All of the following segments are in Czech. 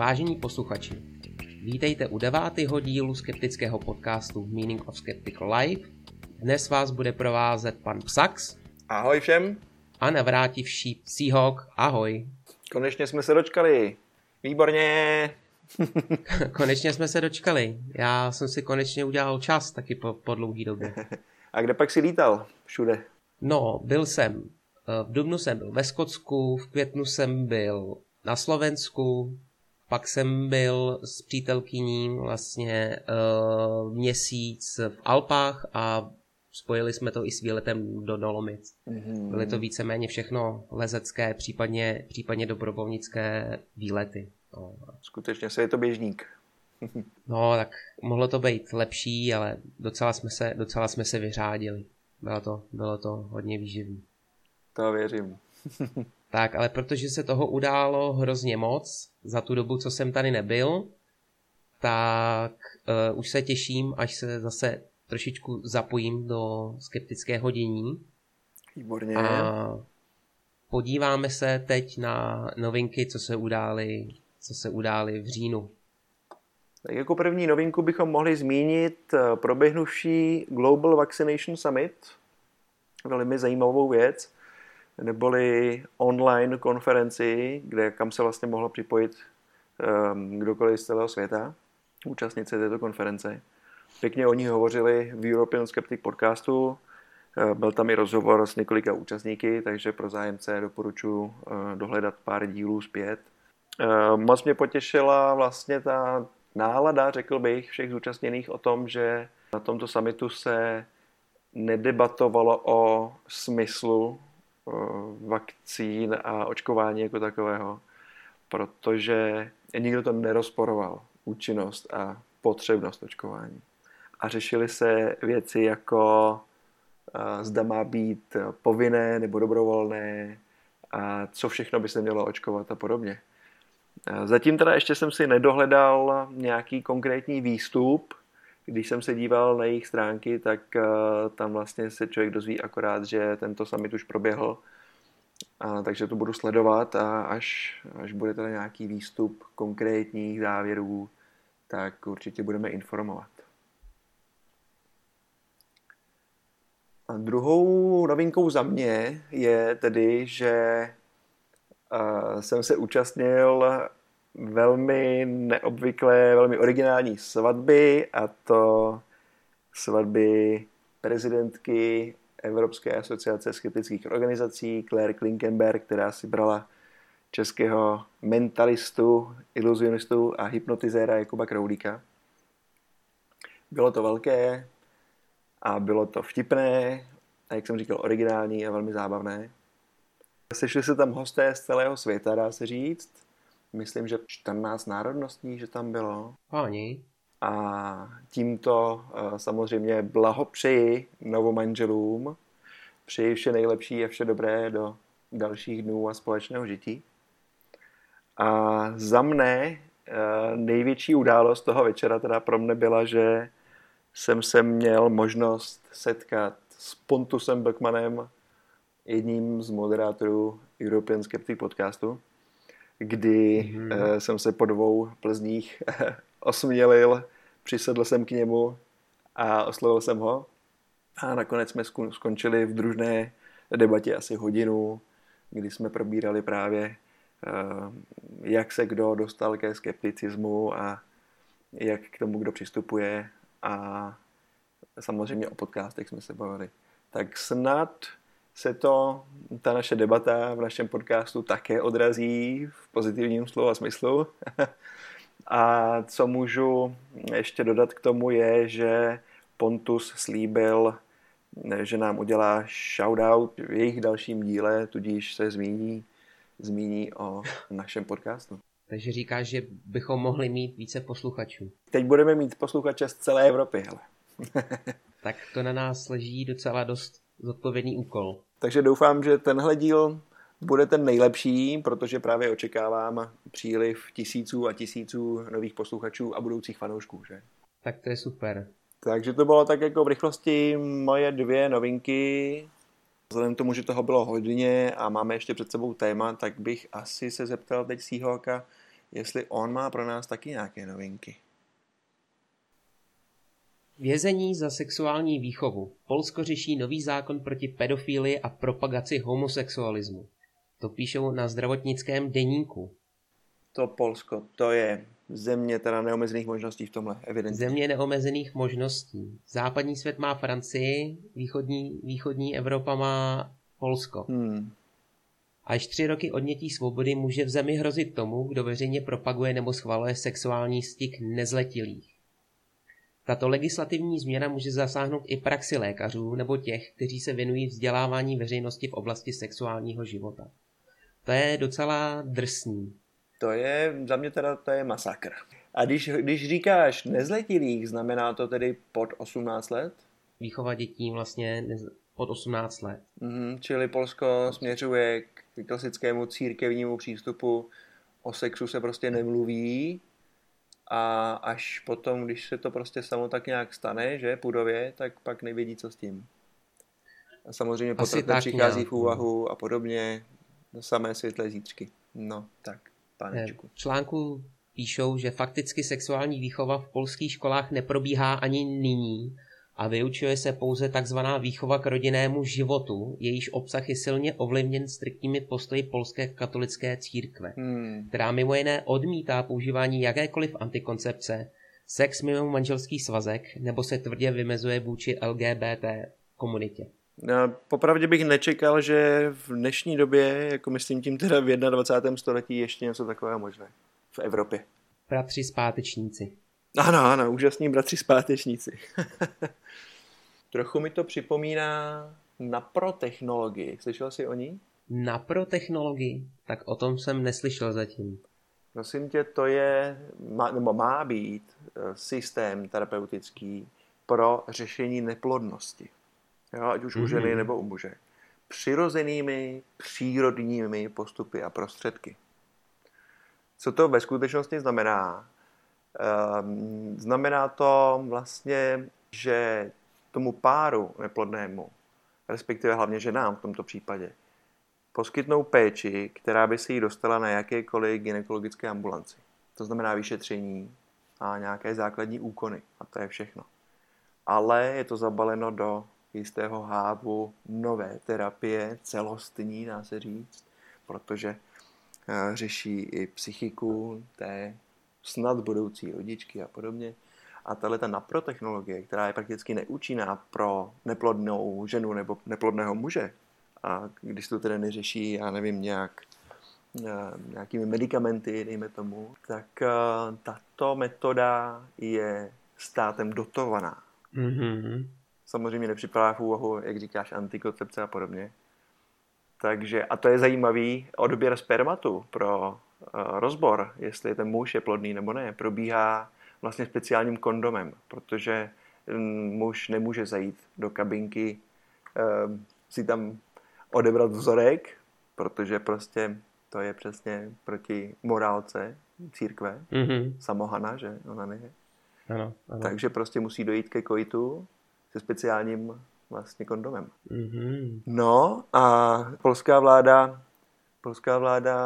Vážení posluchači, vítejte u devátého dílu skeptického podcastu Meaning of Skeptical Life. Dnes vás bude provázet pan Psax. Ahoj všem. A navrátivší Seahawk. Ahoj. Konečně jsme se dočkali. Výborně. konečně jsme se dočkali. Já jsem si konečně udělal čas taky po, po dlouhý době. A kde pak si lítal? Všude. No, byl jsem. Eh, v Dubnu jsem byl ve Skotsku, v květnu jsem byl na Slovensku, pak jsem byl s přítelkyní vlastně uh, měsíc v Alpách a spojili jsme to i s výletem do Dolomic. Mm-hmm. Byly to víceméně všechno lezecké, případně, případně dobrovolnické výlety. No. Skutečně se je to běžník. no, tak mohlo to být lepší, ale docela jsme se, docela jsme se vyřádili. Bylo to, bylo to hodně výživný. To věřím. tak, ale protože se toho událo hrozně moc za tu dobu, co jsem tady nebyl, tak uh, už se těším, až se zase trošičku zapojím do skeptického dění. Výborně. A podíváme se teď na novinky, co se udály, co se udály v říjnu. Tak jako první novinku bychom mohli zmínit eh, proběhnuvší Global Vaccination Summit. Velmi zajímavou věc neboli online konferenci, kde kam se vlastně mohlo připojit um, kdokoliv z celého světa, účastnice této konference. Pěkně o ní hovořili v European Skeptic podcastu, eh, byl tam i rozhovor s několika účastníky, takže pro zájemce doporučuji eh, dohledat pár dílů zpět. Moc mě potěšila vlastně ta nálada, řekl bych, všech zúčastněných o tom, že na tomto summitu se nedebatovalo o smyslu vakcín a očkování jako takového, protože nikdo to nerozporoval, účinnost a potřebnost očkování. A řešily se věci jako zda má být povinné nebo dobrovolné a co všechno by se mělo očkovat a podobně. Zatím teda ještě jsem si nedohledal nějaký konkrétní výstup, když jsem se díval na jejich stránky, tak uh, tam vlastně se člověk dozví akorát, že tento summit už proběhl, a, takže to budu sledovat a až, až bude teda nějaký výstup konkrétních závěrů, tak určitě budeme informovat. A druhou novinkou za mě je tedy, že uh, jsem se účastnil velmi neobvyklé, velmi originální svatby a to svatby prezidentky Evropské asociace skeptických organizací Claire Klinkenberg, která si brala českého mentalistu, iluzionistu a hypnotizéra Jakuba Kroulíka. Bylo to velké a bylo to vtipné a jak jsem říkal, originální a velmi zábavné. Sešli se tam hosté z celého světa, dá se říct myslím, že 14 národností, že tam bylo. Ani. A tímto uh, samozřejmě blahopřeji novomanželům. Přeji vše nejlepší a vše dobré do dalších dnů a společného žití. A za mne uh, největší událost toho večera teda pro mne byla, že jsem se měl možnost setkat s Pontusem Beckmanem, jedním z moderátorů European Skeptic podcastu kdy mm-hmm. jsem se po dvou Plzních osmělil, přisedl jsem k němu a oslovil jsem ho. A nakonec jsme skončili v družné debatě asi hodinu, kdy jsme probírali právě, eh, jak se kdo dostal ke skepticismu a jak k tomu kdo přistupuje a samozřejmě o podcastech jsme se bavili. Tak snad se to, ta naše debata v našem podcastu také odrazí v pozitivním slova smyslu. A co můžu ještě dodat k tomu je, že Pontus slíbil, že nám udělá shoutout v jejich dalším díle, tudíž se zmíní, zmíní o našem podcastu. Takže říkáš, že bychom mohli mít více posluchačů. Teď budeme mít posluchače z celé Evropy, hele. tak to na nás leží docela dost zodpovědný úkol. Takže doufám, že tenhle díl bude ten nejlepší, protože právě očekávám příliv tisíců a tisíců nových posluchačů a budoucích fanoušků, že? Tak to je super. Takže to bylo tak jako v rychlosti moje dvě novinky. Vzhledem k tomu, že toho bylo hodně a máme ještě před sebou téma, tak bych asi se zeptal teď Seahawka, jestli on má pro nás taky nějaké novinky. Vězení za sexuální výchovu. Polsko řeší nový zákon proti pedofílii a propagaci homosexualismu. To píšou na zdravotnickém deníku. To Polsko, to je země teda neomezených možností v tomhle, evidentně. Země neomezených možností. Západní svět má Francii, východní, východní Evropa má Polsko. Hmm. Až tři roky odnětí svobody může v zemi hrozit tomu, kdo veřejně propaguje nebo schvaluje sexuální styk nezletilých. Tato legislativní změna může zasáhnout i praxi lékařů nebo těch, kteří se věnují vzdělávání veřejnosti v oblasti sexuálního života. To je docela drsný. To je, za mě teda to je masakr. A když, když říkáš nezletilých, znamená to tedy pod 18 let? Výchova dětí vlastně pod 18 let. Mm, čili Polsko směřuje k klasickému církevnímu přístupu, o sexu se prostě nemluví a až potom, když se to prostě samo tak nějak stane, že půdově, tak pak nevědí, co s tím. A samozřejmě potom přichází v úvahu a podobně do samé světlé zítřky. No, tak, panečku. V článku píšou, že fakticky sexuální výchova v polských školách neprobíhá ani nyní a vyučuje se pouze takzvaná výchova k rodinnému životu, jejíž obsah je silně ovlivněn striktními postoji polské katolické církve, hmm. která mimo jiné odmítá používání jakékoliv antikoncepce, sex mimo manželský svazek nebo se tvrdě vymezuje vůči LGBT komunitě. Popravdě bych nečekal, že v dnešní době, jako myslím tím teda v 21. století, ještě něco takového možné v Evropě. Bratři zpátečníci. Ano, ano, úžasní bratři zpátečníci. Trochu mi to připomíná naprotechnologii. Slyšel jsi o ní? Naprotechnologii? Tak o tom jsem neslyšel zatím. Prosím tě, to je, má, nebo má být eh, systém terapeutický pro řešení neplodnosti. Jo, ať už mm-hmm. u ženy mhm. nebo u muže. Přirozenými, přírodními postupy a prostředky. Co to ve skutečnosti znamená? Ehm, znamená to vlastně, že tomu páru neplodnému, respektive hlavně ženám v tomto případě, poskytnou péči, která by se jí dostala na jakékoliv gynekologické ambulanci. To znamená vyšetření a nějaké základní úkony. A to je všechno. Ale je to zabaleno do jistého hávu nové terapie, celostní, dá se říct, protože eh, řeší i psychiku té snad budoucí rodičky a podobně. A tahle ta naprotechnologie, která je prakticky neúčinná pro neplodnou ženu nebo neplodného muže, a když to tedy neřeší, já nevím, nějak eh, nějakými medicamenty, dejme tomu, tak eh, tato metoda je státem dotovaná. Mm-hmm. Samozřejmě nepřipadá v úvahu, jak říkáš, antikoncepce a podobně. Takže, a to je zajímavý odběr spermatu pro rozbor, jestli ten muž je plodný nebo ne, probíhá vlastně speciálním kondomem, protože muž nemůže zajít do kabinky, eh, si tam odebrat vzorek, protože prostě to je přesně proti morálce církve, mm-hmm. samohana, že ona ne. Ano, ano. Takže prostě musí dojít ke kojitu se speciálním vlastně kondomem. Mm-hmm. No a polská vláda polská vláda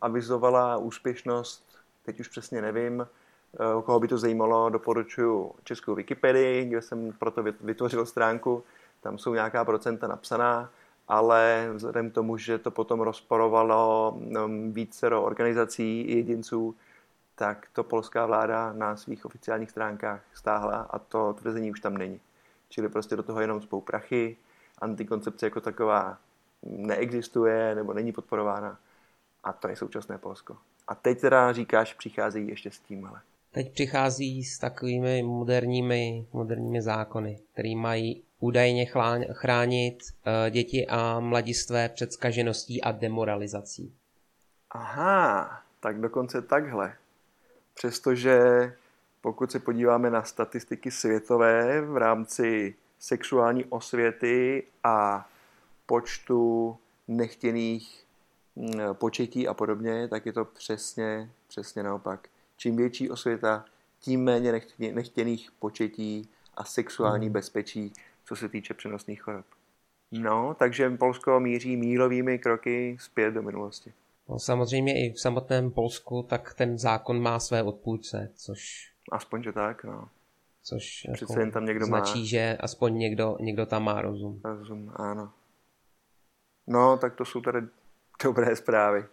avizovala úspěšnost, teď už přesně nevím, eh, koho by to zajímalo, doporučuji českou Wikipedii, kde jsem proto vytvořil stránku, tam jsou nějaká procenta napsaná, ale vzhledem k tomu, že to potom rozporovalo mm, vícero organizací i jedinců, tak to polská vláda na svých oficiálních stránkách stáhla a to tvrzení už tam není. Čili prostě do toho jenom spou prachy, antikoncepce jako taková neexistuje nebo není podporována. A to je současné Polsko. A teď teda říkáš, přicházejí ještě s tímhle. Teď přichází s takovými moderními, moderními zákony, které mají údajně chránit uh, děti a mladistvé před skažeností a demoralizací. Aha, tak dokonce takhle. Přestože pokud se podíváme na statistiky světové v rámci sexuální osvěty a počtu nechtěných mm, početí a podobně, tak je to přesně, přesně naopak. Čím větší osvěta, tím méně nechtěných početí a sexuální hmm. bezpečí, co se týče přenosných chorob. No, takže Polsko míří mílovými kroky zpět do minulosti. No, samozřejmě i v samotném Polsku, tak ten zákon má své odpůjce, což... Aspoň, že tak, no. Což Přece jako jen tam někdo značí, má... že aspoň někdo, někdo tam má rozum. Rozum, ano. No, tak to jsou tady dobré zprávy.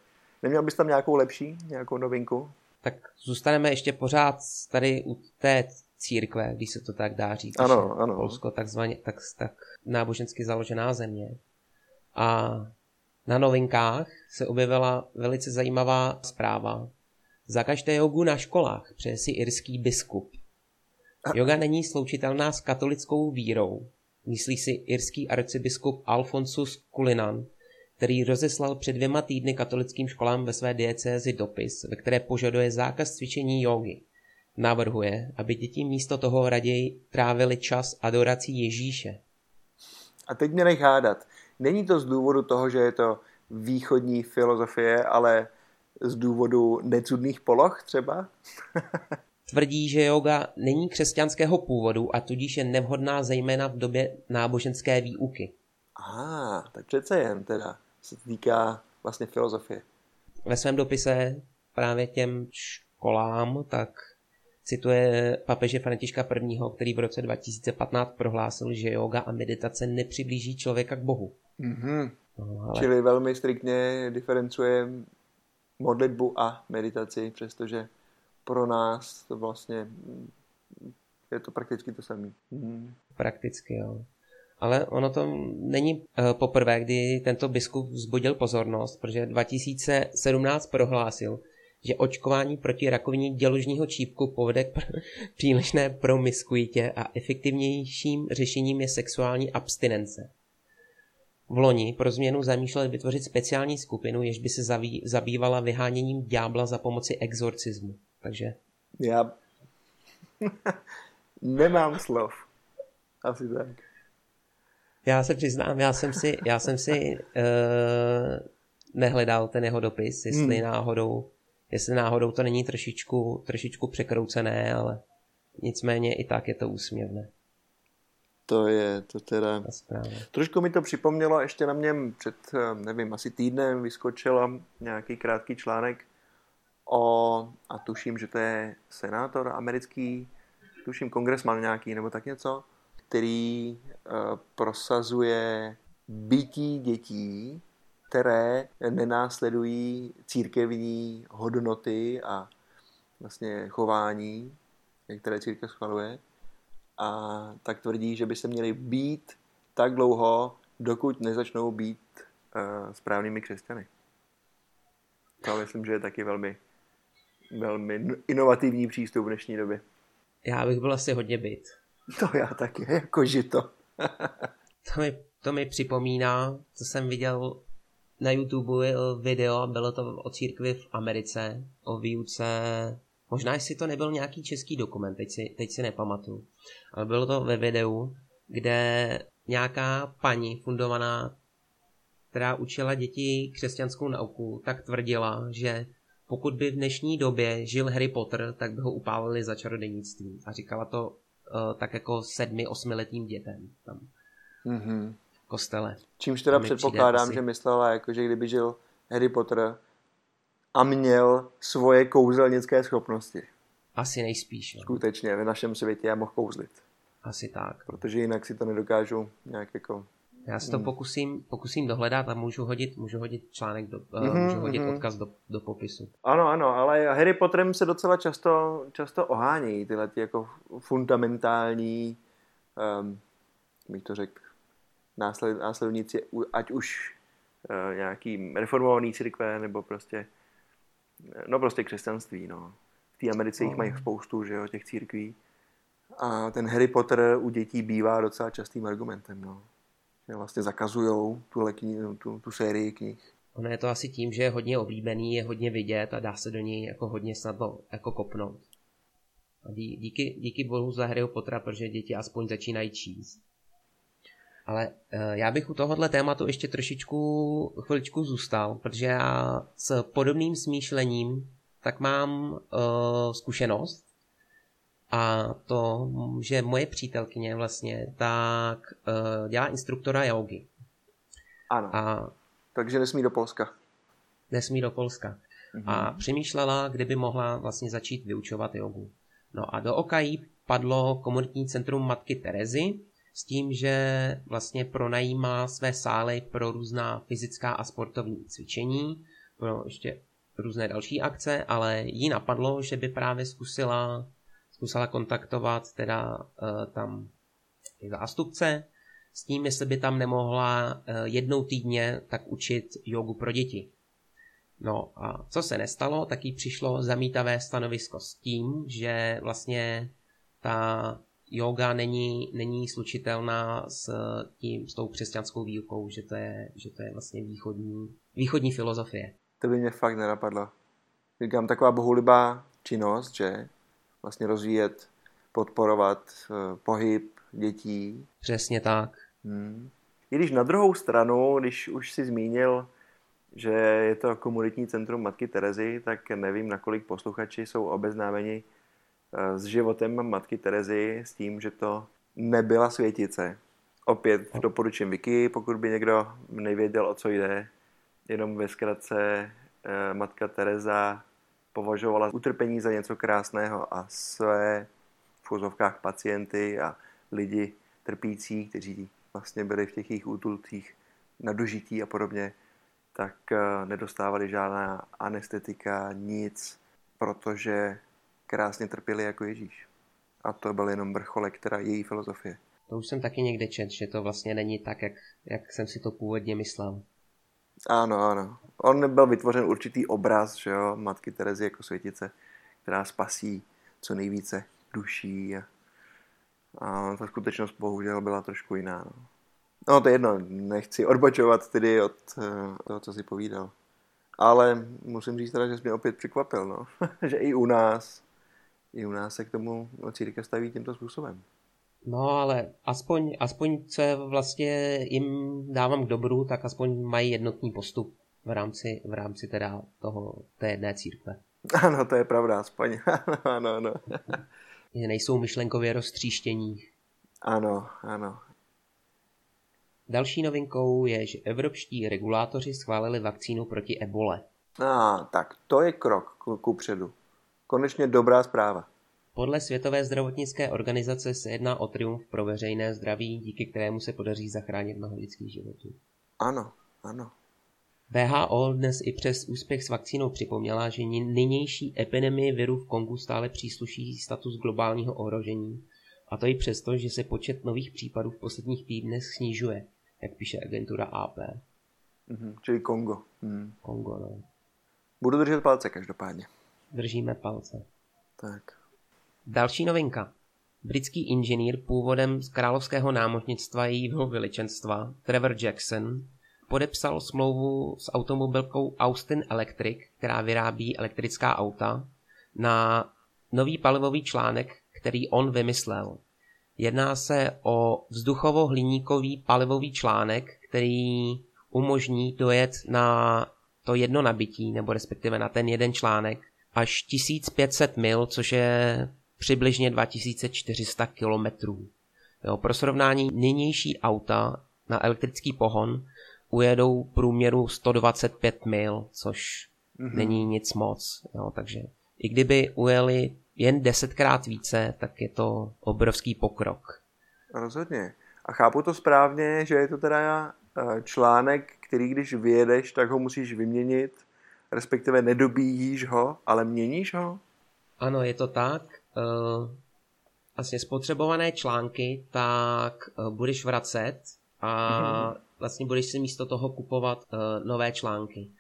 Neměl bys tam nějakou lepší, nějakou novinku? Tak zůstaneme ještě pořád tady u té církve, když se to tak dá říct. Ano, ano. Polsko takzvaně, tak, tak nábožensky založená země. A na novinkách se objevila velice zajímavá zpráva. Zakažte jogu na školách, přeje si irský biskup. Yoga není sloučitelná s katolickou vírou, myslí si irský arcibiskup Alfonsus Kulinan, který rozeslal před dvěma týdny katolickým školám ve své diecézi dopis, ve které požaduje zákaz cvičení jogy. Navrhuje, aby děti místo toho raději trávili čas adorací Ježíše. A teď mě nech hádat. Není to z důvodu toho, že je to východní filozofie, ale z důvodu necudných poloh třeba? Tvrdí, že yoga není křesťanského původu a tudíž je nevhodná zejména v době náboženské výuky. A, tak přece jen teda se týká vlastně filozofie. Ve svém dopise právě těm školám tak cituje papeže Františka I., který v roce 2015 prohlásil, že yoga a meditace nepřiblíží člověka k Bohu. Mm-hmm. No, ale... Čili velmi striktně diferencuje modlitbu a meditaci, přestože pro nás to vlastně je to prakticky to samé. Mm. Prakticky, jo. Ale ono to není uh, poprvé, kdy tento biskup vzbudil pozornost, protože 2017 prohlásil, že očkování proti rakovině děložního čípku povede k přílišné promiskuitě a efektivnějším řešením je sexuální abstinence. V loni pro změnu zamýšlel vytvořit speciální skupinu, jež by se zabývala vyháněním ďábla za pomoci exorcismu. Takže... Já nemám slov. Asi tak. Já se přiznám, já jsem si, já jsem si uh, nehledal ten jeho dopis, jestli hmm. náhodou jestli náhodou to není trošičku, trošičku překroucené, ale nicméně i tak je to úsměvné. To je, to teda... Trošku mi to připomnělo, ještě na mě před, nevím, asi týdnem vyskočil nějaký krátký článek o, a tuším, že to je senátor americký, tuším kongresman nějaký nebo tak něco, který uh, prosazuje bytí dětí které nenásledují církevní hodnoty a vlastně chování, které církev schvaluje. A tak tvrdí, že by se měli být tak dlouho, dokud nezačnou být uh, správnými křesťany. To myslím, že je taky velmi, velmi inovativní přístup v dnešní době. Já bych byl asi hodně byt. To já taky, jako žito. to, mi, to mi připomíná, co jsem viděl na YouTube video, bylo to o církvi v Americe, o výuce, možná jestli to nebyl nějaký český dokument, teď si, teď si nepamatuju, ale bylo to ve videu, kde nějaká paní fundovaná, která učila děti křesťanskou nauku, tak tvrdila, že pokud by v dnešní době žil Harry Potter, tak by ho upálili za čarodějnictví. A říkala to uh, tak jako sedmi, osmiletým dětem tam. Mm-hmm kostele. Čímž teda předpokládám, že myslela, jako, že kdyby žil Harry Potter a měl svoje kouzelnické schopnosti. Asi nejspíš. No. Skutečně, v našem světě já mohl kouzlit. Asi tak. Protože jinak si to nedokážu nějak jako... Já si to hmm. pokusím, pokusím dohledat a můžu hodit, můžu hodit článek, do, mm-hmm, můžu hodit mm-hmm. odkaz do, do popisu. Ano, ano, ale Harry Potterem se docela často, často ohání tyhle ty jako fundamentální, um, bych to řekl, násled, následovníci, ať už uh, nějaký reformovaný církve, nebo prostě, no prostě křesťanství, no. V té Americe jich mají spoustu, že jo, těch církví. A ten Harry Potter u dětí bývá docela častým argumentem, no. Že vlastně zakazujou tuhle kni- tu, tu sérii knih. Ono je to asi tím, že je hodně oblíbený, je hodně vidět a dá se do něj jako hodně snadno jako kopnout. A dí, díky, díky bohu za Harryho Pottera, protože děti aspoň začínají číst. Ale uh, já bych u tohohle tématu ještě trošičku chviličku zůstal, protože já s podobným smýšlením tak mám uh, zkušenost a to, že moje přítelkyně vlastně tak uh, dělá instruktora jogy. Ano. A, takže nesmí do Polska. nesmí do Polska. Mm-hmm. A přemýšlela, kdyby mohla vlastně začít vyučovat jogu. No a do oka jí padlo komunitní centrum Matky Terezy, s tím, že vlastně pronajímá své sály pro různá fyzická a sportovní cvičení, pro ještě různé další akce, ale jí napadlo, že by právě zkusila, zkusila kontaktovat teda uh, tam zástupce s tím, jestli by tam nemohla uh, jednou týdně tak učit jogu pro děti. No a co se nestalo, tak jí přišlo zamítavé stanovisko s tím, že vlastně ta yoga není, není slučitelná s, tím, s tou křesťanskou výukou, že to je, že to je vlastně východní, východní filozofie. To by mě fakt nenapadlo. Říkám, taková bohulibá činnost, že vlastně rozvíjet, podporovat uh, pohyb dětí. Přesně tak. Hmm. I když na druhou stranu, když už si zmínil, že je to komunitní centrum Matky Terezy, tak nevím, nakolik posluchači jsou obeznámeni s životem matky Terezy, s tím, že to nebyla světice. Opět doporučím Wiki, pokud by někdo nevěděl, o co jde. Jenom ve zkratce eh, matka Teresa považovala utrpení za něco krásného a své v fuzovkách pacienty a lidi trpící, kteří vlastně byli v těch jejich útulcích na dožití a podobně, tak eh, nedostávali žádná anestetika, nic, protože krásně trpěli jako Ježíš. A to byl jenom vrcholek teda její filozofie. To už jsem taky někde čet, že to vlastně není tak, jak, jak jsem si to původně myslel. Ano, ano. On byl vytvořen určitý obraz, že jo, matky Terezy jako světice, která spasí co nejvíce duší a, a ta skutečnost bohužel byla trošku jiná. No. no to je jedno, nechci odbočovat tedy od uh, toho, co si povídal. Ale musím říct teda, že jsi mě opět překvapil, no. že i u nás i u nás se k tomu církev staví tímto způsobem. No ale aspoň, aspoň co je vlastně jim dávám k dobru, tak aspoň mají jednotný postup v rámci, v rámci teda toho, té jedné církve. Ano, to je pravda, aspoň. ano, ano. Nejsou myšlenkově roztříštění. Ano, ano. Další novinkou je, že evropští regulátoři schválili vakcínu proti ebole. A, ah, tak to je krok ku předu. Konečně dobrá zpráva. Podle Světové zdravotnické organizace se jedná o triumf pro veřejné zdraví, díky kterému se podaří zachránit mnoho lidských životů. Ano, ano. VHO dnes i přes úspěch s vakcínou připomněla, že nynější epidemie viru v Kongu stále přísluší status globálního ohrožení, a to i přesto, že se počet nových případů v posledních týdnech snižuje, jak píše agentura AP. Mhm, čili Kongo. Mhm. Kongo, no. Budu držet palce každopádně. Držíme palce. Tak. Další novinka. Britský inženýr původem z královského námořnictva jejího veličenstva, Trevor Jackson, podepsal smlouvu s automobilkou Austin Electric, která vyrábí elektrická auta, na nový palivový článek, který on vymyslel. Jedná se o vzduchovo-hliníkový palivový článek, který umožní dojet na to jedno nabití, nebo respektive na ten jeden článek, až 1500 mil, což je přibližně 2400 kilometrů. pro srovnání nynější auta na elektrický pohon ujedou průměru 125 mil, což mm-hmm. není nic moc. Jo, takže i kdyby ujeli jen desetkrát více, tak je to obrovský pokrok. Rozhodně. A chápu to správně, že je to teda eh, článek, který když vyjedeš, tak ho musíš vyměnit respektive nedobíjíš ho, ale měníš ho? Ano, je to tak. Uh, vlastně spotřebované články, tak uh, budeš vracet a mm-hmm. vlastně budeš si místo toho kupovat uh, nové články.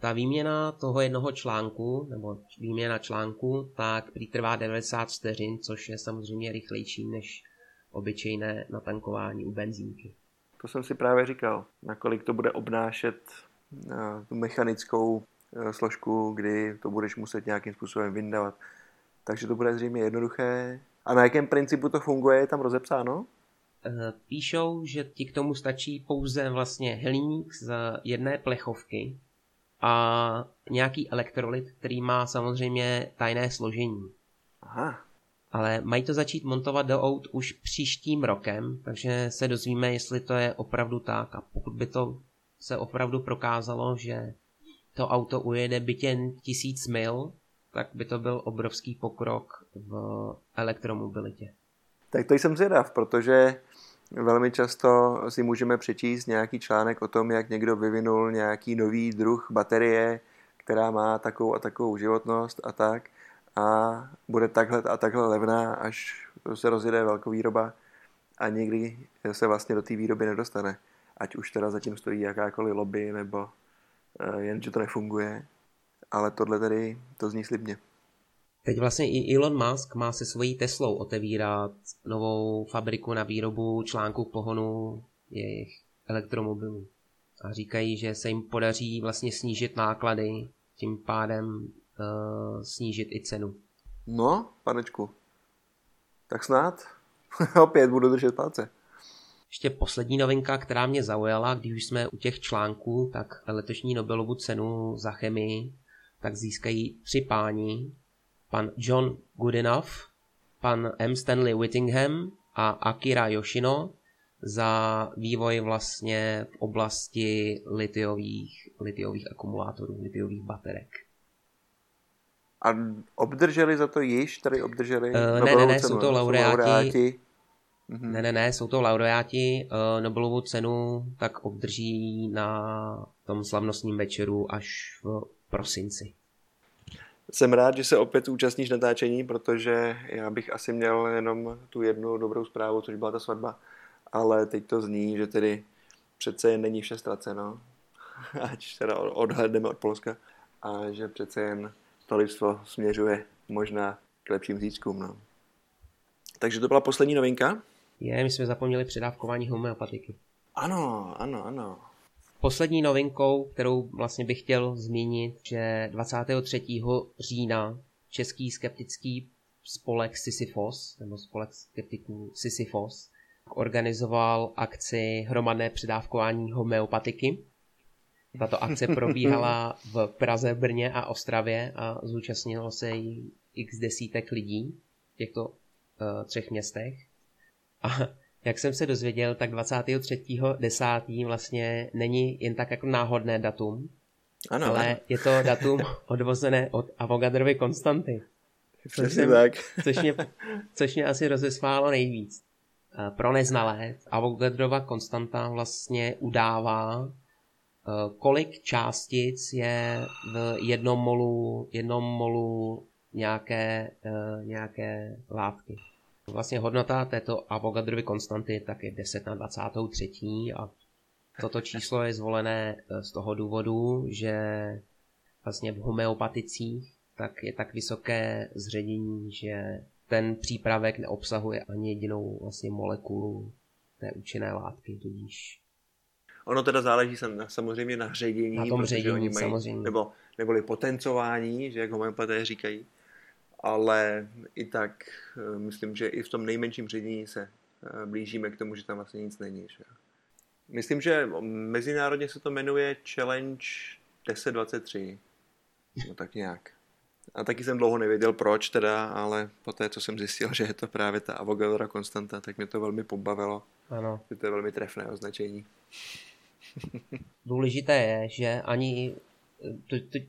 Ta výměna toho jednoho článku, nebo výměna článku, tak trvá 90 vteřin, což je samozřejmě rychlejší než obyčejné natankování u benzínky. To jsem si právě říkal, nakolik to bude obnášet tu mechanickou Eh, složku, kdy to budeš muset nějakým způsobem vyndávat. Takže to bude zřejmě jednoduché. A na jakém principu to funguje, je tam rozepsáno? Eh, píšou, že ti k tomu stačí pouze vlastně hliník z jedné plechovky a nějaký elektrolyt, který má samozřejmě tajné složení. Aha. Ale mají to začít montovat do aut už příštím rokem, takže se dozvíme, jestli to je opravdu tak. A pokud by to se opravdu prokázalo, že to auto ujede byt jen tisíc mil, tak by to byl obrovský pokrok v elektromobilitě. Tak to jsem zvědav, protože velmi často si můžeme přečíst nějaký článek o tom, jak někdo vyvinul nějaký nový druh baterie, která má takovou a takovou životnost a tak a bude takhle a takhle levná, až se rozjede velkou výroba a nikdy se vlastně do té výroby nedostane. Ať už teda zatím stojí jakákoliv lobby, nebo eh, jen, že to nefunguje. Ale tohle tedy, to zní slibně. Teď vlastně i Elon Musk má se svojí Teslou otevírat novou fabriku na výrobu článku pohonu jejich elektromobilů. A říkají, že se jim podaří vlastně snížit náklady, tím pádem uh, snížit i cenu. No, panečku. Tak snad. Opět budu držet palce. Ještě poslední novinka, která mě zaujala, když už jsme u těch článků, tak letošní Nobelovu cenu za chemii tak získají tři páni. Pan John Goodenough, pan M. Stanley Whittingham a Akira Yoshino za vývoj vlastně v oblasti litiových, litiových akumulátorů, litiových baterek. A obdrželi za to již, tady obdrželi uh, Ne, ne, ne, jsou to laureáti. Jsou laureáti. Mhm. Ne, ne, ne, jsou to laureáti. Uh, Nobelovu cenu tak obdrží na tom slavnostním večeru až v prosinci. Jsem rád, že se opět účastníš natáčení, protože já bych asi měl jenom tu jednu dobrou zprávu, což byla ta svatba. Ale teď to zní, že tedy přece jen není vše ztraceno, ať teda odhledneme od Polska, a že přece jen to lidstvo směřuje možná k lepším zítřkům. No. Takže to byla poslední novinka. Je, my jsme zapomněli předávkování homeopatiky. Ano, ano, ano. Poslední novinkou, kterou vlastně bych chtěl zmínit, že 23. října český skeptický spolek Sisyphos, nebo spolek skeptiků Sisyphos, organizoval akci hromadné předávkování homeopatiky. Tato akce probíhala v Praze, Brně a Ostravě a zúčastnilo se jí x desítek lidí v těchto uh, třech městech. A jak jsem se dozvěděl, tak 23.10. vlastně není jen tak jako náhodné datum, ano, ale ano. je to datum odvozené od Avogadrovy konstanty. Což, jsem, tak. což, mě, což mě asi rozesmálo nejvíc. Pro neznalé, Avogadrova konstanta vlastně udává, eh, kolik částic je v jednom molu, jednom molu nějaké, eh, nějaké látky. Vlastně hodnota této Avogadrovy konstanty tak je 10 na 23. a toto číslo je zvolené eh, z toho důvodu, že vlastně v homeopaticích tak je tak vysoké zředění, že ten přípravek neobsahuje ani jedinou vlastně molekulu té účinné látky, tudíž Ono teda záleží samozřejmě na ředění, na tom ředění, oni mají, samozřejmě. nebo, neboli potencování, že jak homeopaté říkají, ale i tak eh, myslím, že i v tom nejmenším ředění se eh, blížíme k tomu, že tam vlastně nic není. Že? Myslím, že mezinárodně se to jmenuje Challenge 1023. No tak nějak. A taky jsem dlouho nevěděl proč teda, ale po té, co jsem zjistil, že je to právě ta Avogadro konstanta, tak mě to velmi pobavilo. Ano. Že to je velmi trefné označení. Důležité je, že ani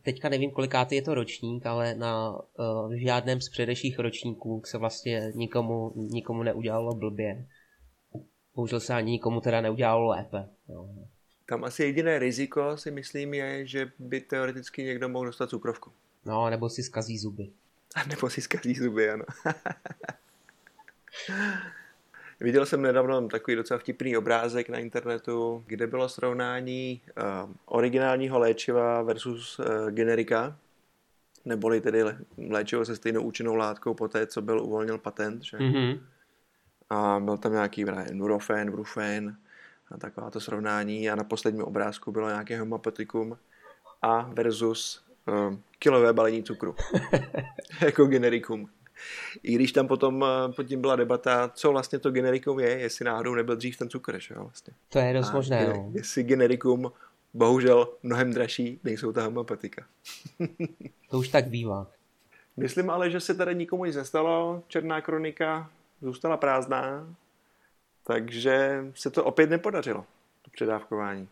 teďka nevím, kolikátý je to ročník, ale na uh, žádném z předešlých ročníků se vlastně nikomu, nikomu neudělalo blbě. Bohužel se ani nikomu teda neudělalo lépe. Jo. Tam asi jediné riziko si myslím je, že by teoreticky někdo mohl dostat cukrovku. No, nebo si skazí zuby. A nebo si skazí zuby, ano. Viděl jsem nedávno takový docela vtipný obrázek na internetu, kde bylo srovnání uh, originálního léčiva versus uh, generika, neboli tedy léčivo se stejnou účinnou látkou po té, co byl uvolnil patent. Že? Mm-hmm. A byl tam nějaký Nurofen, Brufen a taková to srovnání a na posledním obrázku bylo nějaké homopatikum a versus uh, kilové balení cukru jako generikum. I když tam potom eh, pod tím byla debata, co vlastně to generikum je, jestli náhodou nebyl dřív ten cukr, že jo, vlastně. To je dost a možné, no. Jestli generikum bohužel mnohem dražší, nejsou ta homeopatika. to už tak bývá. Myslím ale, že se tady nikomu nic nestalo, Černá kronika zůstala prázdná, takže se to opět nepodařilo, to předávkování.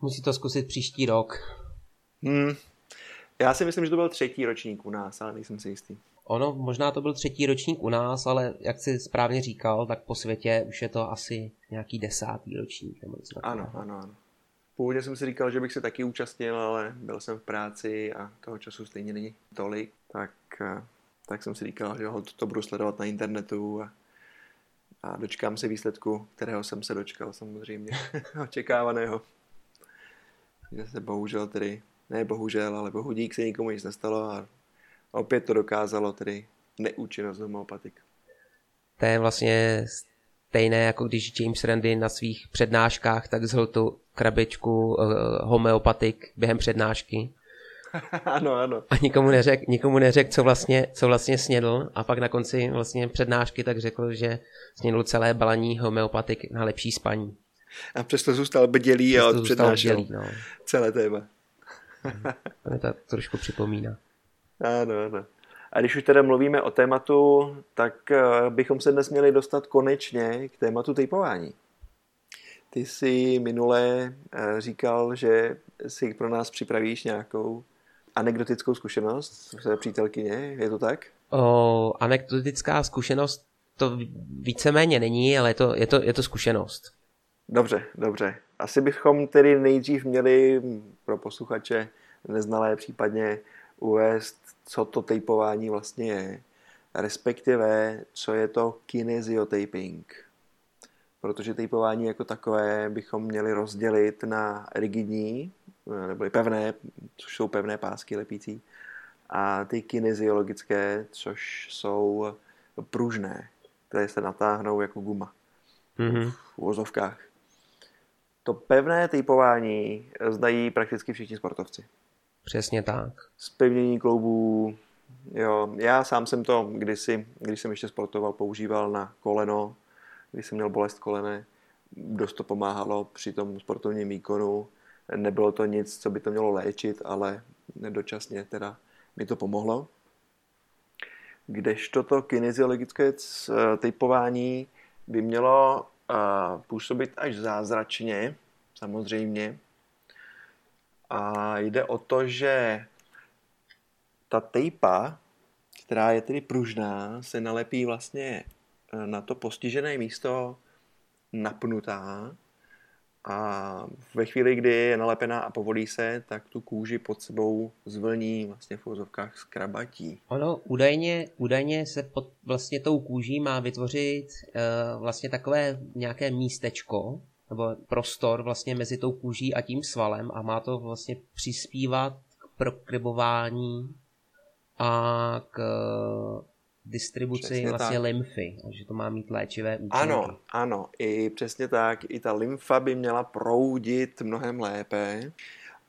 Musí to zkusit příští rok. Hmm. Já si myslím, že to byl třetí ročník u nás, ale nejsem si jistý. Ono, možná to byl třetí ročník u nás, ale jak jsi správně říkal, tak po světě už je to asi nějaký desátý ročník. Nebo něco ano, ano, ano. Původně jsem si říkal, že bych se taky účastnil, ale byl jsem v práci a toho času stejně není tolik, tak, eh, tak jsem si říkal, že ho to budu sledovat na internetu a, a dočkám se výsledku, kterého jsem se dočkal samozřejmě, očekávaného. Že se bohužel tedy, ne bohužel, ale bohudík se nikomu nic nestalo a opět to dokázalo tedy neúčinnost homeopatik. To je vlastně stejné, jako když James Randy na svých přednáškách tak zhl tu krabičku uh, homeopatik během přednášky. ano, ano. A nikomu neřekl, nikomu neřek, co, vlastně, co vlastně snědl a pak na konci vlastně přednášky tak řekl, že snědl celé balení homeopatik na lepší spaní. A přesto zůstal bdělý a přednášel no. celé téma. to mi to trošku připomíná. Ano, ano. A když už teda mluvíme o tématu, tak eh, bychom se dnes měli dostat konečně k tématu typování. Ty jsi minule eh, říkal, že si pro nás připravíš nějakou anekdotickou zkušenost své přítelkyně, je to tak? O, anekdotická zkušenost to víceméně není, ale je to, je to, je to zkušenost. Dobře, dobře. Asi bychom tedy nejdřív měli pro posluchače neznalé případně uvést, co to tejpování vlastně je, respektive co je to kinesiotaping. Protože tejpování jako takové bychom měli rozdělit na rigidní, nebo pevné, což jsou pevné pásky lepící, a ty kinesiologické, což jsou pružné, které se natáhnou jako guma mm-hmm. v uvozovkách. To pevné typování znají prakticky všichni sportovci. Přesně tak. Spevnění kloubů. Jo, já sám jsem to kdysi, když jsem ještě sportoval, používal na koleno, když jsem měl bolest kolene. Dost to pomáhalo při tom sportovním výkonu. Nebylo to nic, co by to mělo léčit, ale dočasně teda mi to pomohlo. Kdežto to kinesiologické typování by mělo působit až zázračně, samozřejmě, a jde o to, že ta tejpa, která je tedy pružná, se nalepí vlastně eh, na to postižené místo napnutá a ve chvíli, kdy je nalepená a povolí se, tak tu kůži pod sebou zvlní vlastně v vozovkách skrabatí. Ono údajně, údajně se pod vlastně tou kůží má vytvořit uh, vlastně takové nějaké místečko, nebo prostor vlastně mezi tou kůží a tím svalem a má to vlastně přispívat k prokrybování a k distribuci přesně vlastně tak. lymfy, že to má mít léčivé účinky. Ano, ano, i přesně tak, i ta lymfa by měla proudit mnohem lépe,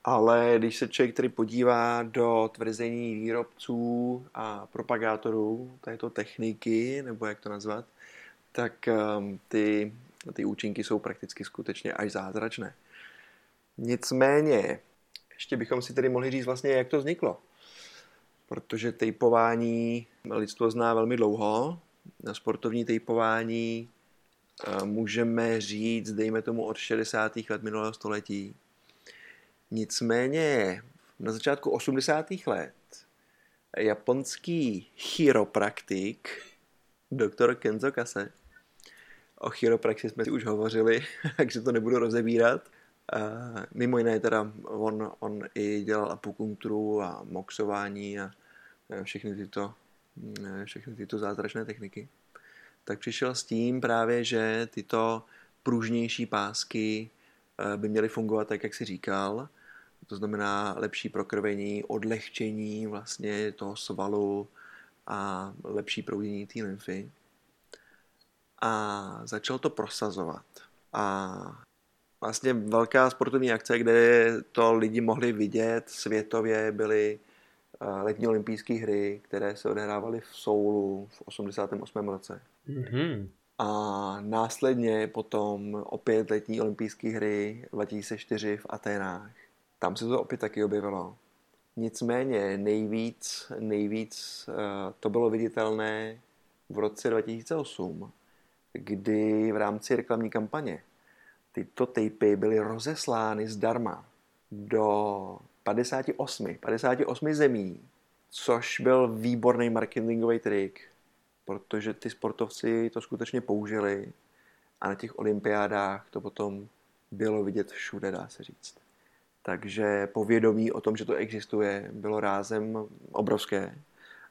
ale když se člověk tedy podívá do tvrzení výrobců a propagátorů této techniky, nebo jak to nazvat, tak um, ty ty účinky jsou prakticky skutečně až zázračné. Nicméně, ještě bychom si tedy mohli říct vlastně, jak to vzniklo. Protože tejpování lidstvo zná velmi dlouho. Na sportovní tejpování eh, můžeme říct, dejme tomu, od 60. let minulého století. Nicméně na začátku 80. let japonský chiropraktik, doktor Kenzo Kase, O chiropraxi jsme si už hovořili, takže to nebudu rozebírat. Mimo jiné teda on, on i dělal apupunkturu a moxování a všechny tyto, všechny tyto zázračné techniky. Tak přišel s tím právě, že tyto pružnější pásky by měly fungovat tak, jak si říkal. To znamená lepší prokrvení, odlehčení vlastně toho svalu a lepší proudění té lymfy a začal to prosazovat. A vlastně velká sportovní akce, kde to lidi mohli vidět světově, byly eh, letní olympijské hry, které se odehrávaly v Soulu v 88. roce. Mm-hmm. A následně potom opět letní olympijské hry 2004 v Aténách. Tam se to opět taky objevilo. Nicméně nejvíc, nejvíc eh, to bylo viditelné v roce 2008, kdy v rámci reklamní kampaně tyto tapy byly rozeslány zdarma do 58, 58 zemí, což byl výborný marketingový trik, protože ty sportovci to skutečně použili a na těch olympiádách to potom bylo vidět všude, dá se říct. Takže povědomí o tom, že to existuje, bylo rázem obrovské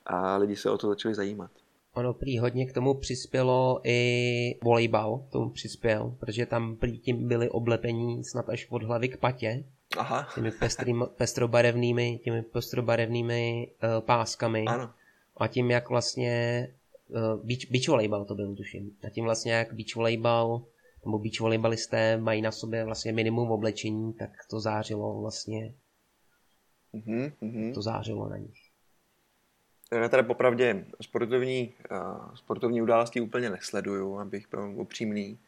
a lidi se o to začali zajímat. Ono prý hodně k tomu přispělo i volejbal, k tomu přispěl, protože tam prý tím byli oblepení snad až od hlavy k patě. Aha. Těmi pestrým, pestrobarevnými, těmi pestrobarevnými uh, páskami. Ano. A tím, jak vlastně uh, beach, beach volejbal to byl, tuším. A tím vlastně, jak beach volejbal nebo beach volejbalisté mají na sobě vlastně minimum oblečení, tak to zářilo vlastně. Mm-hmm. To zářilo na nich. Já teda popravdě sportovní, uh, sportovní události úplně nesleduju, abych byl upřímný.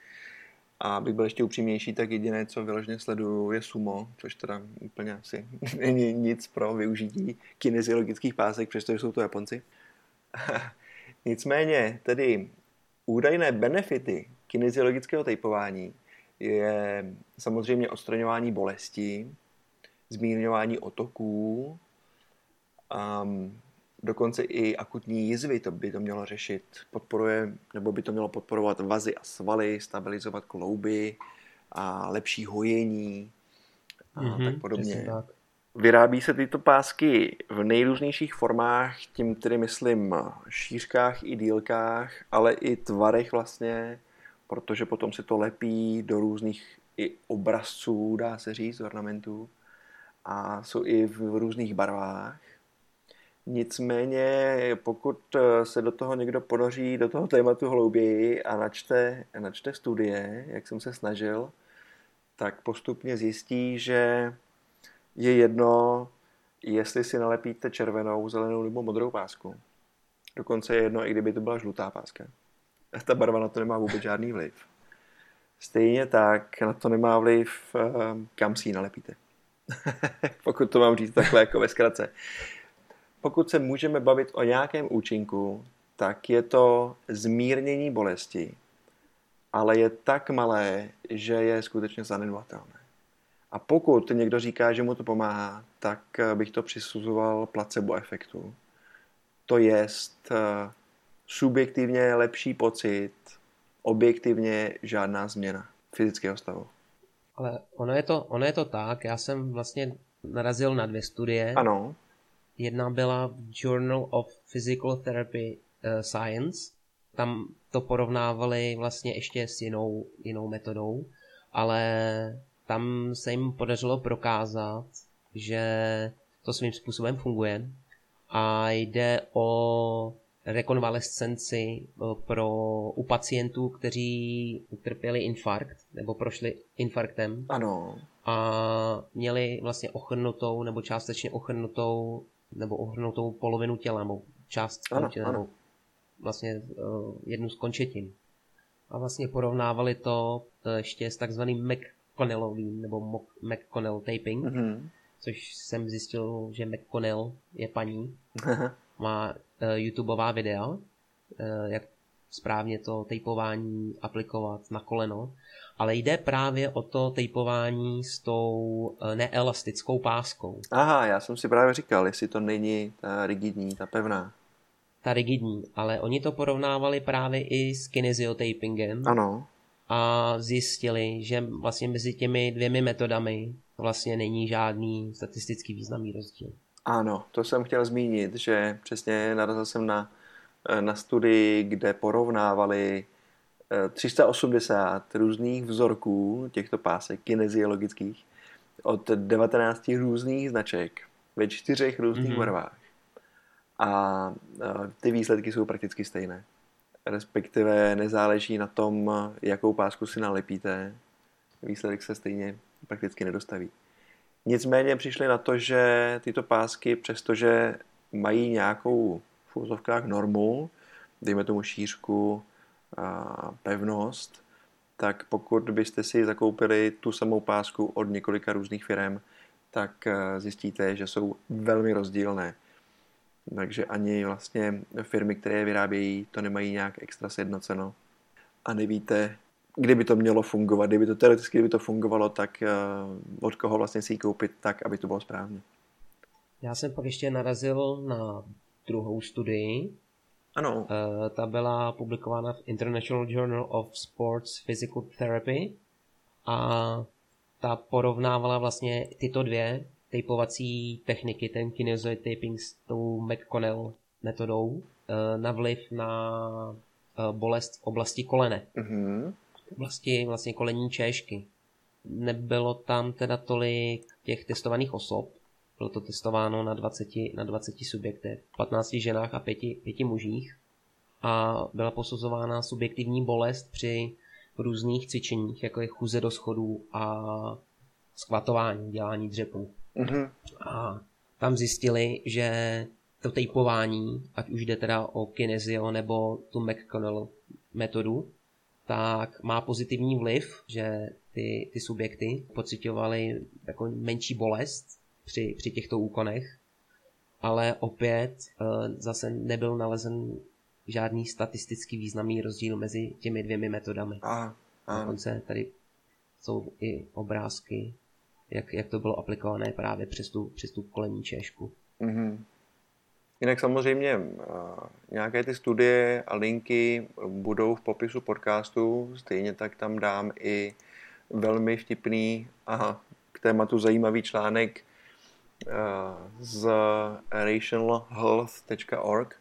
A abych byl ještě upřímnější, tak jediné, co vyloženě sleduju, je sumo, což teda úplně asi není nic pro využití kineziologických pásek, přestože jsou to Japonci. Nicméně, tedy údajné benefity kineziologického tejpování je samozřejmě odstraňování bolesti, zmírňování otoků, um, dokonce i akutní jizvy to by to mělo řešit. Podporuje, nebo by to mělo podporovat vazy a svaly, stabilizovat klouby a lepší hojení a mm-hmm, tak podobně. Tak. Vyrábí se tyto pásky v nejrůznějších formách, tím tedy myslím šířkách i dílkách, ale i tvarech vlastně, protože potom se to lepí do různých i obrazců, dá se říct, ornamentů a jsou i v různých barvách. Nicméně, pokud se do toho někdo ponoří, do toho tématu hlouběji a načte, načte studie, jak jsem se snažil, tak postupně zjistí, že je jedno, jestli si nalepíte červenou, zelenou nebo modrou pásku. Dokonce je jedno, i kdyby to byla žlutá páska. Ta barva na to nemá vůbec žádný vliv. Stejně tak na to nemá vliv, ehm, kam si ji nalepíte. Pokud to mám říct takhle jako ve zkratce. Pokud se můžeme bavit o nějakém účinku, tak je to zmírnění bolesti, ale je tak malé, že je skutečně zanedbatelné. A pokud někdo říká, že mu to pomáhá, tak eh, bych to přisuzoval placebo efektu. To je eh, subjektivně lepší pocit, objektivně žádná změna fyzického stavu. Ale ono je to, ono je to tak, já jsem vlastně narazil na dvě studie. Ano. Jedna byla v Journal of Physical Therapy uh, Science. Tam to porovnávali vlastně ještě s jinou, jinou metodou, ale tam se jim podařilo prokázat, že to svým způsobem funguje a jde o rekonvalescenci eh, pro, u pacientů, kteří utrpěli infarkt nebo prošli infarktem. Ano. A měli vlastně ochrnutou nebo částečně ochrnutou nebo ochrnutou polovinu těla nebo část ano, těla, ano. vlastně uh, jednu z končetin. A vlastně porovnávali to uh, ještě s takzvaným McConnellovým nebo McConnell taping, mm-hmm. což jsem zjistil, že McConnell je paní. Má uh, YouTubeová videa, uh, jak správně to tejpování aplikovat na koleno, ale jde právě o to tejpování s tou uh, neelastickou páskou. Aha, já jsem si právě říkal, jestli to není ta rigidní, ta pevná. Ta rigidní, ale oni to porovnávali právě i s kinesiotapingem. Ano a zjistili, že vlastně mezi těmi dvěmi metodami vlastně není žádný statistický významný rozdíl. Ano, to jsem chtěl zmínit, že přesně narazil jsem na, na studii, kde porovnávali 380 eh, různých vzorků těchto pásek kineziologických od 19 různých značek ve čtyřech různých mm-hmm. barvách. A ty výsledky jsou prakticky stejné respektive nezáleží na tom, jakou pásku si nalepíte, výsledek se stejně prakticky nedostaví. Nicméně přišli na to, že tyto pásky, přestože mají nějakou v úzovkách normu, dejme tomu šířku a pevnost, tak pokud byste si zakoupili tu samou pásku od několika různých firm, tak eh, zjistíte, že jsou velmi rozdílné. Takže ani vlastně firmy, které je vyrábějí, to nemají nějak extra sjednoceno. A nevíte, kdyby to mělo fungovat, kdyby to teoreticky kdyby to fungovalo, tak uh, od koho vlastně si ji koupit tak, aby to bylo správně. Já jsem pak ještě narazil na druhou studii. Ano. Uh, ta byla publikována v International Journal of Sports Physical Therapy a ta porovnávala vlastně tyto dvě tejpovací techniky, ten kinesioid taping s tou McConnell metodou, eh, na vliv na eh, bolest v oblasti kolene. Mm-hmm. V oblasti vlastně kolení čéšky. Nebylo tam teda tolik těch testovaných osob, bylo to testováno na 20, na 20 subjektech, 15 ženách a 5, 5 mužích a byla posuzována subjektivní bolest při různých cvičeních, jako je chůze do schodů a skvatování, dělání dřepů. Mm-hmm. A tam zjistili, že to tejpování, ať už jde teda o kinezio nebo tu McConnell metodu, tak má pozitivní vliv, že ty, ty subjekty pocitovaly jako menší bolest při, při těchto úkonech, ale opět eh, zase nebyl nalezen žádný statisticky významný rozdíl mezi těmi dvěmi metodami. Aha, aha. Dokonce tady jsou i obrázky, jak, jak to bylo aplikované právě přes tu, přes tu kolení češku. Mm-hmm. Jinak samozřejmě nějaké ty studie a linky budou v popisu podcastu, stejně tak tam dám i velmi vtipný a k tématu zajímavý článek z rationalhealth.org,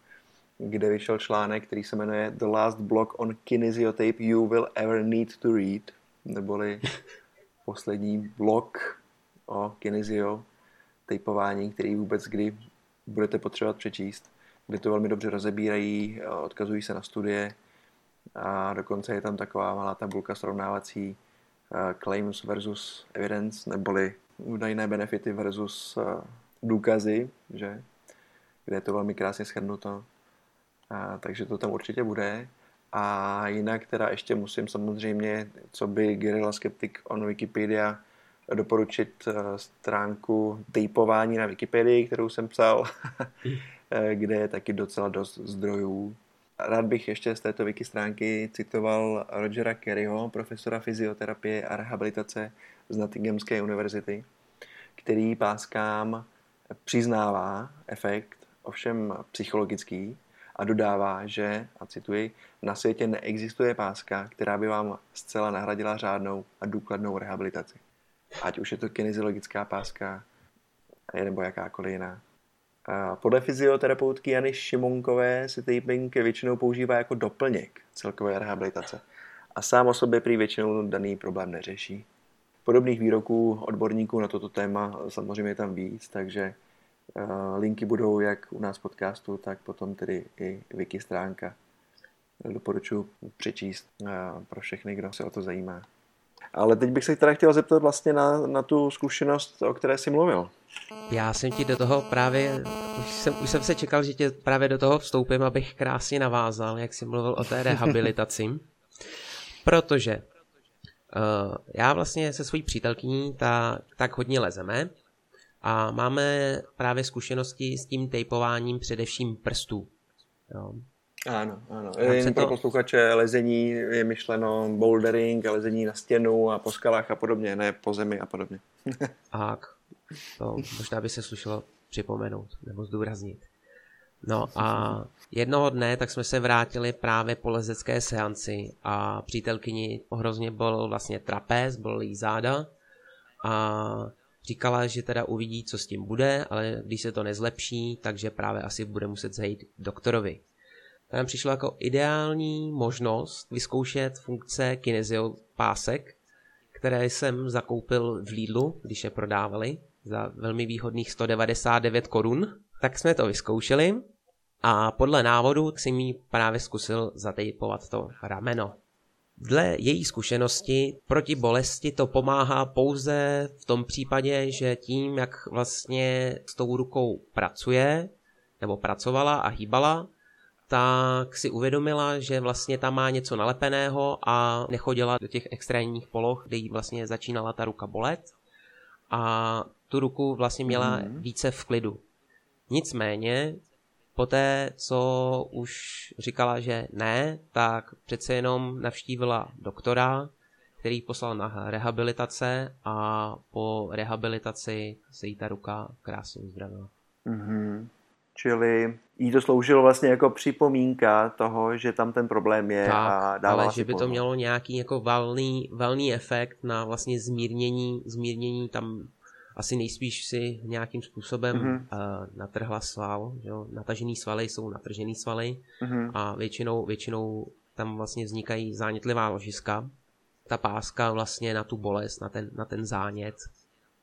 kde vyšel článek, který se jmenuje The Last Block on Kinesiotape You Will Ever Need to Read, neboli poslední blok o kinesio typování, který vůbec kdy budete potřebovat přečíst, kde to velmi dobře rozebírají, odkazují se na studie a dokonce je tam taková malá tabulka srovnávací claims versus evidence, neboli údajné benefity versus důkazy, že? kde je to velmi krásně shrnuto. A, takže to tam určitě bude. A jinak teda ještě musím samozřejmě, co by Guerrilla Skeptic on Wikipedia, doporučit eh, stránku typování na Wikipedii, kterou jsem psal, eh, kde je taky docela dost zdrojů. Rád bych ještě z této wiki stránky citoval Rogera Kerryho, profesora fyzioterapie a rehabilitace z Nottinghamské univerzity, který páskám přiznává efekt, ovšem psychologický, a dodává, že, a cituji, na světě neexistuje páska, která by vám zcela nahradila řádnou a důkladnou rehabilitaci. Ať už je to kineziologická páska, nebo jakákoliv jiná. A podle fyzioterapeutky Jany Šimonkové se taping většinou používá jako doplněk celkové rehabilitace a sám o sobě prý většinou daný problém neřeší. Podobných výroků odborníků na toto téma samozřejmě je tam víc, takže linky budou jak u nás podcastu, tak potom tedy i wiki stránka. Doporučuji přečíst pro všechny, kdo se o to zajímá. Ale teď bych se teda chtěl zeptat vlastně na, na tu zkušenost, o které jsi mluvil. Já jsem ti do toho právě, už jsem, už jsem se čekal, že tě právě do toho vstoupím, abych krásně navázal, jak jsi mluvil o té rehabilitaci. Protože uh, já vlastně se svojí přítelkyní ta, tak hodně lezeme a máme právě zkušenosti s tím tejpováním především prstů. Jo. Ano, ano. Jen pro to... posluchače lezení je myšleno bouldering, lezení na stěnu a po skalách a podobně, ne po zemi a podobně. tak, to možná by se slušelo připomenout nebo zdůraznit. No a jednoho dne tak jsme se vrátili právě po lezecké seanci a přítelkyni hrozně byl vlastně trapez, byl jí záda a říkala, že teda uvidí, co s tím bude, ale když se to nezlepší, takže právě asi bude muset zajít doktorovi. To nám přišlo jako ideální možnost vyzkoušet funkce kinezio pásek, které jsem zakoupil v Lidlu, když je prodávali za velmi výhodných 199 korun. Tak jsme to vyzkoušeli a podle návodu si mi právě zkusil zatejpovat to rameno. Dle její zkušenosti proti bolesti to pomáhá pouze v tom případě, že tím, jak vlastně s tou rukou pracuje, nebo pracovala a hýbala, tak si uvědomila, že vlastně tam má něco nalepeného a nechodila do těch extrémních poloh, kde jí vlastně začínala ta ruka bolet a tu ruku vlastně měla mm. více v klidu. Nicméně, poté, co už říkala, že ne, tak přece jenom navštívila doktora, který poslal na rehabilitace a po rehabilitaci se jí ta ruka krásně uzdravila. Mm-hmm. Čili jí to sloužilo vlastně jako připomínka toho, že tam ten problém je tak, a dává ale že by pozor. to mělo nějaký jako valný, valný efekt na vlastně zmírnění, zmírnění tam asi nejspíš si nějakým způsobem Mhm. mm-hmm. uh, natrhla sval, že jo? natažený svaly jsou natržený svaly Mhm. a většinou, většinou tam vlastně vznikají zánětlivá ložiska. Ta páska vlastně na tu bolest, na ten, na ten zánět,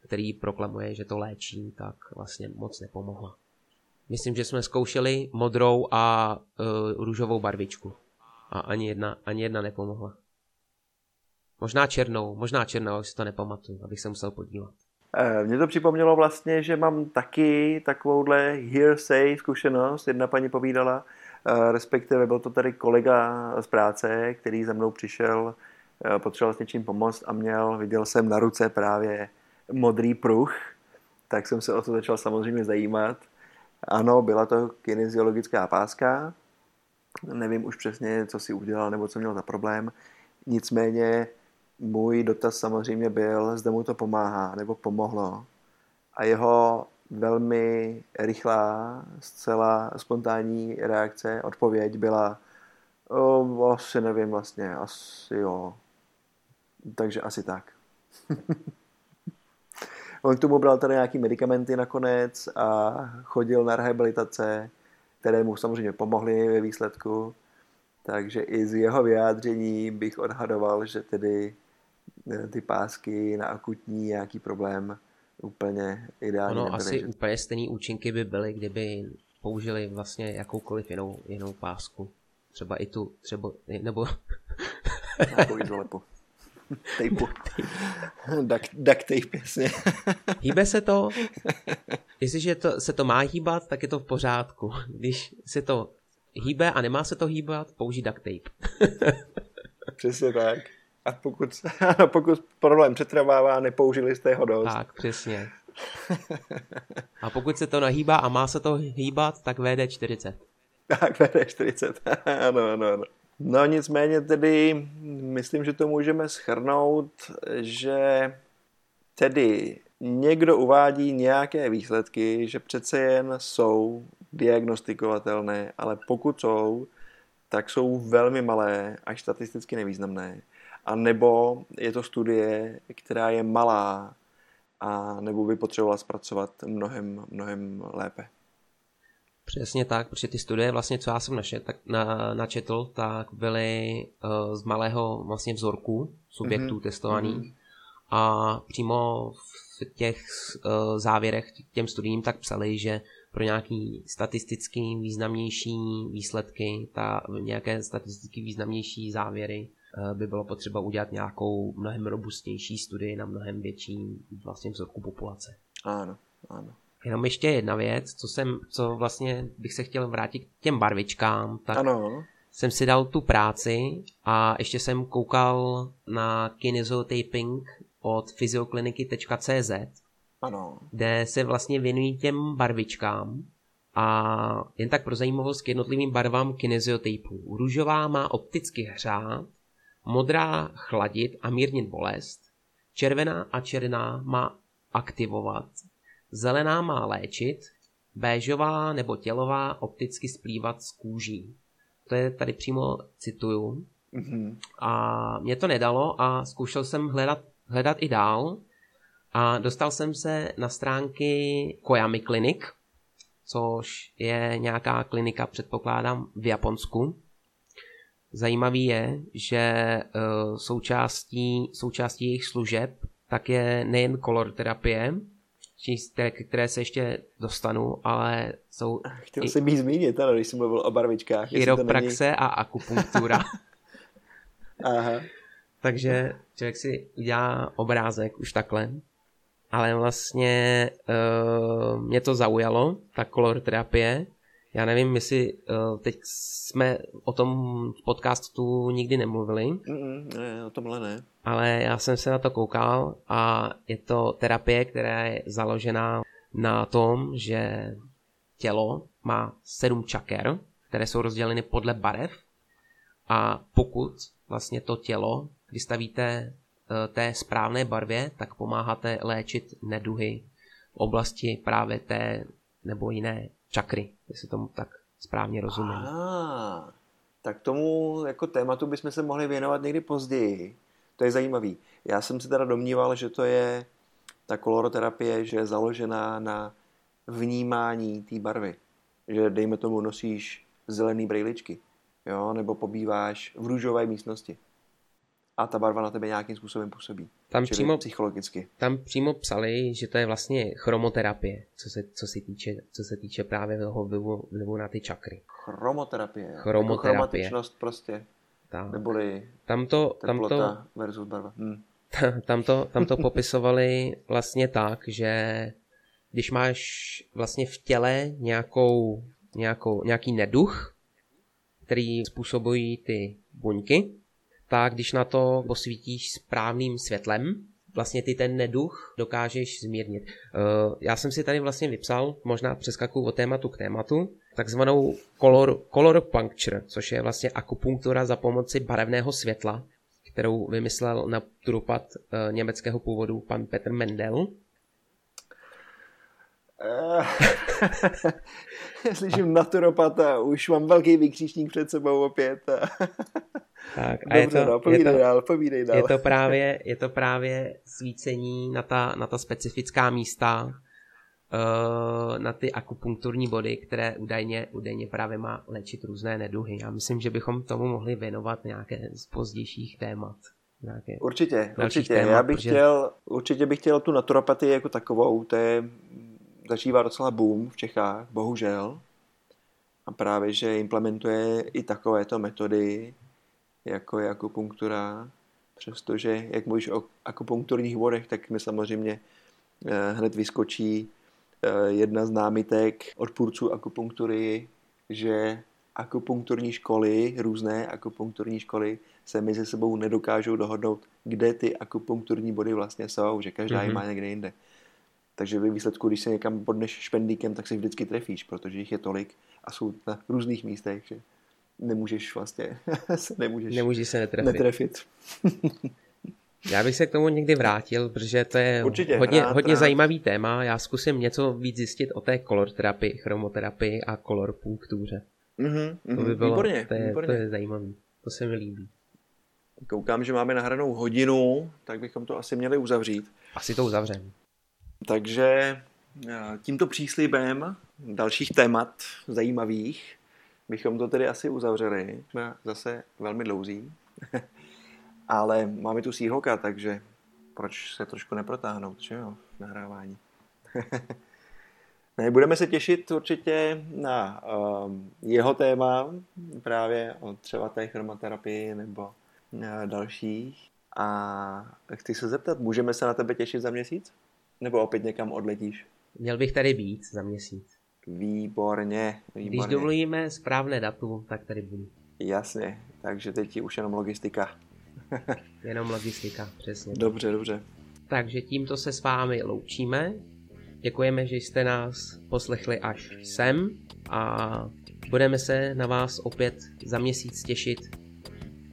který proklamuje, že to léčí, tak vlastně moc nepomohla. Myslím, že jsme zkoušeli modrou a uh, růžovou barvičku. A ani jedna, ani jedna nepomohla. Možná černou, možná černou, ale si to nepamatuju, abych se musel podívat. Eh, Mně to připomnělo vlastně, že mám taky takovouhle hearsay zkušenost. Jedna paní povídala, eh, respektive byl to tady kolega z práce, který za mnou přišel, eh, potřeboval s něčím pomoct a měl, viděl jsem na ruce právě modrý pruh, tak jsem se o to začal samozřejmě zajímat. Ano, byla to kineziologická páska, nevím už přesně, co si udělal nebo co měl za problém. Nicméně můj dotaz samozřejmě byl, zda mu to pomáhá nebo pomohlo. A jeho velmi rychlá, zcela spontánní reakce, odpověď byla o, asi nevím vlastně, asi jo. Takže asi tak. On k tomu bral tady nějaký medicamenty nakonec a chodil na rehabilitace, které mu samozřejmě pomohly ve výsledku. Takže i z jeho vyjádření bych odhadoval, že tedy ty pásky na akutní nějaký problém úplně ideálně Ono asi že- úplně stejný účinky by byly, kdyby použili vlastně jakoukoliv jinou, jinou pásku. Třeba i tu, třeba, nebo Nějakou izolepu. Tejpu. duct, duct tape, jasně. hýbe se to, jestliže to, se to má hýbat, tak je to v pořádku. Když se to hýbe a nemá se to hýbat, použij duct tape. Přesně tak. A pokud, pokud problém přetrvává, nepoužili jste ho dost. Tak, přesně. A pokud se to nahýbá a má se to hýbat, tak VD40. Tak, VD40. ano, ano, ano. No nicméně tedy, myslím, že to můžeme schrnout, že tedy někdo uvádí nějaké výsledky, že přece jen jsou diagnostikovatelné, ale pokud jsou, tak jsou velmi malé, až statisticky nevýznamné. A nebo je to studie, která je malá a nebo by potřebovala zpracovat mnohem, mnohem lépe. Přesně tak, protože ty studie vlastně, co já jsem našet, tak na, načetl, tak byly uh, z malého vlastně vzorku subjektů Mhm, mm-hmm. testovaných mhm. a přímo v těch uh, závěrech těm studiím tak psali, že pro nějaký statisticky významnější výsledky, ta, nějaké statisticky významnější závěry by bylo potřeba udělat nějakou mnohem robustnější studii na mnohem větší vlastně vzorku populace. Ano, ano. Jenom ještě jedna věc, co jsem, co vlastně bych se chtěl vrátit k těm barvičkám, tak Ano, jsem si dal tu práci a ještě jsem koukal na kinesiotaping od fyziokliniky.cz, ano. kde se vlastně věnují těm barvičkám a jen tak pro zajímavost k jednotlivým barvám kinesiotapů. Růžová má opticky hřát, modrá chladit a mírnit bolest, červená a černá má aktivovat, zelená má léčit, béžová nebo tělová opticky splývat s kůží. To je tady přímo cituju. Mhm. A mě to nedalo a zkoušel jsem hledat, hledat i dál a dostal jsem se na stránky Koyami Clinic, což je nějaká klinika, předpokládám, v Japonsku. Zajímavý je, že uh, součástí, součástí jejich služeb tak je nejen kolor terapie, které- které se ještě dostanu, ale jsou Chtěl i jsem jí zmínit, ano, když jsem mluvil o barvičkách. to není- chiropraxe a akupunktura. Aha. Takže člověk si udělá obrázek už takhle. Ale vlastně uh, mě to zaujalo, ta color terapie. Já nevím, jestli uh, teď jsme o tom v podcastu nikdy nemluvili, Mm, ne, o tomhle ne. ale já jsem se na to koukal a je to terapie, která je založená na tom, že tělo má sedm čaker, které jsou rozděleny podle barev a pokud vlastně to tělo vystavíte eh, té správné barvě, tak pomáháte léčit neduhy v oblasti právě té nebo jiné čakry, jestli tomu tak správně rozumím. Ah, tak tomu jako tématu bychom se mohli věnovat někdy později. To je zajímavý. Já jsem si teda domníval, že to je ta koloroterapie, že je založená na vnímání té barvy. Že dejme tomu nosíš zelený brejličky, jo, nebo pobýváš v růžové místnosti a ta barva na tebe nějakým způsobem působí. Tam přímo, psychologicky. Tam přímo psali, že to je vlastně chromoterapie, co se, co se, týče, co se týče právě toho vlivu, vlivu na ty čakry. Chromoterapie. Jako chromoterapie. Jako chromatičnost prostě. Tak. Neboli tam to, tam to, versus barva. Hm. Tam to, tam to popisovali vlastně tak, že když máš vlastně v těle nějakou, nějakou, nějaký neduch, který způsobují ty buňky, tak když na to posvítíš správným světlem, vlastně ty ten neduch dokážeš zmírnit. Uh, já jsem si tady vlastně vypsal, možná přeskakuju od tématu k tématu, takzvanou color, color puncture, což je vlastně akupunktura za pomoci barevného světla, kterou vymyslel na turopad uh, německého původu pan Petr Mendel. Slyším naturopata, už mám velký vykříšník před sebou opět. Tak, a Dobře, je to, no, povídej je to, dál, povídej dál. Je to právě, je to právě svícení na ta, na ta specifická místa, uh, na ty akupunkturní body, které údajně, údajně právě má léčit různé neduhy. Já myslím, že bychom tomu mohli věnovat nějaké z pozdějších témat. Nějaké určitě, určitě. Témat, Já bych protože... chtěl, určitě bych chtěl tu naturopatii jako takovou, to je, začívá docela boom v Čechách, bohužel. A právě, že implementuje i takovéto metody, jako je akupunktura, přestože, jak mluvíš o akupunkturních vodech, tak mi samozřejmě eh, hned vyskočí eh, jedna z námitek odpůrců akupunktury, že akupunkturní školy, různé akupunkturní školy se mezi sebou nedokážou dohodnout, kde ty akupunkturní body vlastně jsou, že každá mm-hmm. je má někde jinde. Takže ve výsledku, když se někam bodneš špendlíkem, tak se vždycky trefíš, protože jich je tolik a jsou na různých místech. Že? Nemůžeš vlastně, nemůžeš Nemůžeš se netrefit. netrefit. Já bych se k tomu někdy vrátil, protože to je Určitě, hodně, rád, hodně rád. zajímavý téma. Já zkusím něco víc zjistit o té kolor terapii, chromoterapii a kolor punktuře. Mm-hmm, to by bylo, výborně, to je, výborně. to je zajímavý. To se mi líbí. Koukám, že máme nahranou hodinu, tak bychom to asi měli uzavřít. Asi to uzavřeme. Takže eh, tímto příslibem dalších témat zajímavých bychom to tedy asi uzavřeli. Jsme zase velmi dlouzí, ale máme tu síhoka, takže proč se trošku neprotáhnout, že jo, v nahrávání. ne, budeme se těšit určitě na um, jeho téma, právě o třeba té chromoterapii nebo uh, dalších. A chci se zeptat, můžeme se na tebe těšit za měsíc? Nebo opět někam odletíš? Měl bych tady být za měsíc. Výborně, výborně. Když dovolíme správné datum, tak tady budu. Jasně, takže teď je už jenom logistika. jenom logistika, přesně. Dobře, dobře. Takže tímto se s vámi loučíme. Děkujeme, že jste nás poslechli až sem a budeme se na vás opět za měsíc těšit,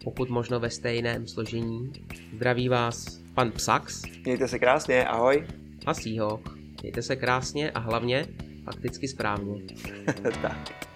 pokud možno ve stejném složení. Zdraví vás pan Psax. Mějte se krásně, ahoj. A Sího. Mějte se krásně a hlavně fakticky správně. tak.